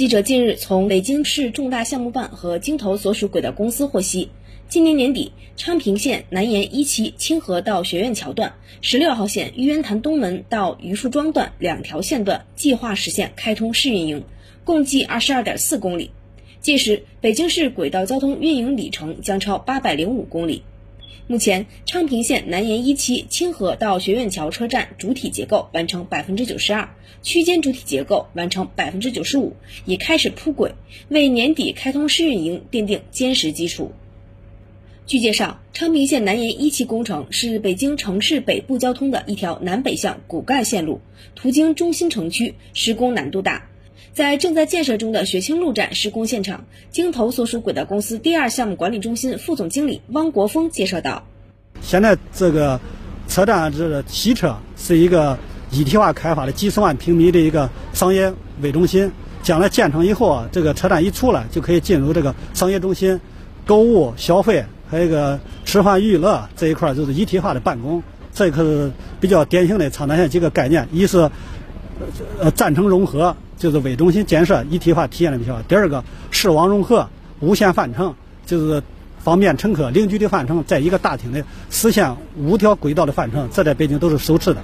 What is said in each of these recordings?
记者近日从北京市重大项目办和京投所属轨道公司获悉，今年年底，昌平线南延一期清河到学院桥段、十六号线玉渊潭东门到榆树庄段两条线段计划实现开通试运营，共计二十二点四公里。届时，北京市轨道交通运营里程将超八百零五公里。目前，昌平线南延一期清河到学院桥车站主体结构完成百分之九十二，区间主体结构完成百分之九十五，已开始铺轨，为年底开通试运营奠定坚实基础。据介绍，昌平线南延一期工程是北京城市北部交通的一条南北向骨干线路，途经中心城区，施工难度大。在正在建设中的雪清路站施工现场，京投所属轨道公司第二项目管理中心副总经理汪国峰介绍道：“现在这个车站这个西侧是一个一体化开发的几十万平米的一个商业为中心，将来建成以后啊，这个车站一出来就可以进入这个商业中心，购物、消费，还有一个吃饭娱乐这一块就是一体化的办公，这可是比较典型的长南线几个概念，一是呃站城融合。”就是为中心建设一体化体现的比较好。第二个，视网融合，无线换乘，就是方便乘客零距离换乘，在一个大厅内实现五条轨道的换乘，这在北京都是首次的。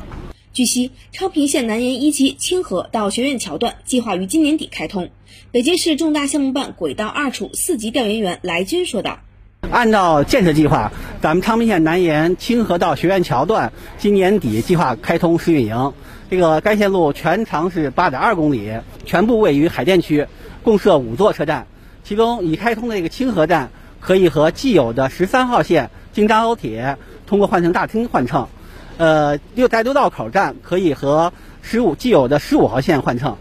据悉，昌平线南延一期清河到学院桥段计划于今年底开通。北京市重大项目办轨道二处四级调研员来军说道：“按照建设计划，咱们昌平线南延清河到学院桥段今年底计划开通试运营。”这个该线路全长是八点二公里，全部位于海淀区，共设五座车站。其中已开通的这个清河站，可以和既有的十三号线京张高铁通过换乘大厅换乘。呃，六在六道口站可以和十五既有的十五号线换乘。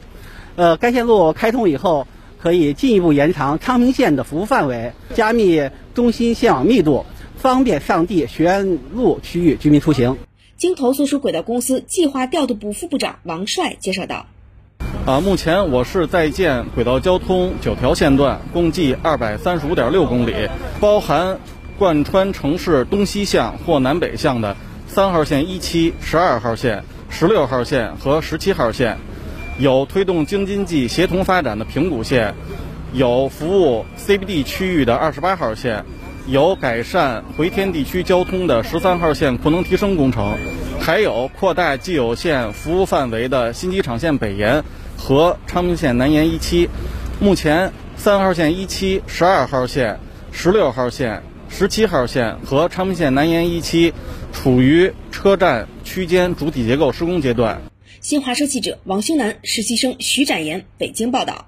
呃，该线路开通以后，可以进一步延长昌平线的服务范围，加密中心线网密度，方便上地学院路区域居民出行。京投所属轨道公司计划调度部副部长王帅介绍道：“啊，目前我市在建轨道交通九条线段，共计二百三十五点六公里，包含贯穿城市东西向或南北向的三号线一期、十二号线、十六号线和十七号线，有推动京津冀协同发展的平谷线，有服务 CBD 区域的二十八号线。”有改善回天地区交通的十三号线扩能提升工程，还有扩大既有线服务范围的新机场线北延和昌平线南延一期。目前，三号线一期、十二号线、十六号线、十七号线和昌平线南延一期处于车站区间主体结构施工阶段。新华社记者王兴南、实习生徐展言北京报道。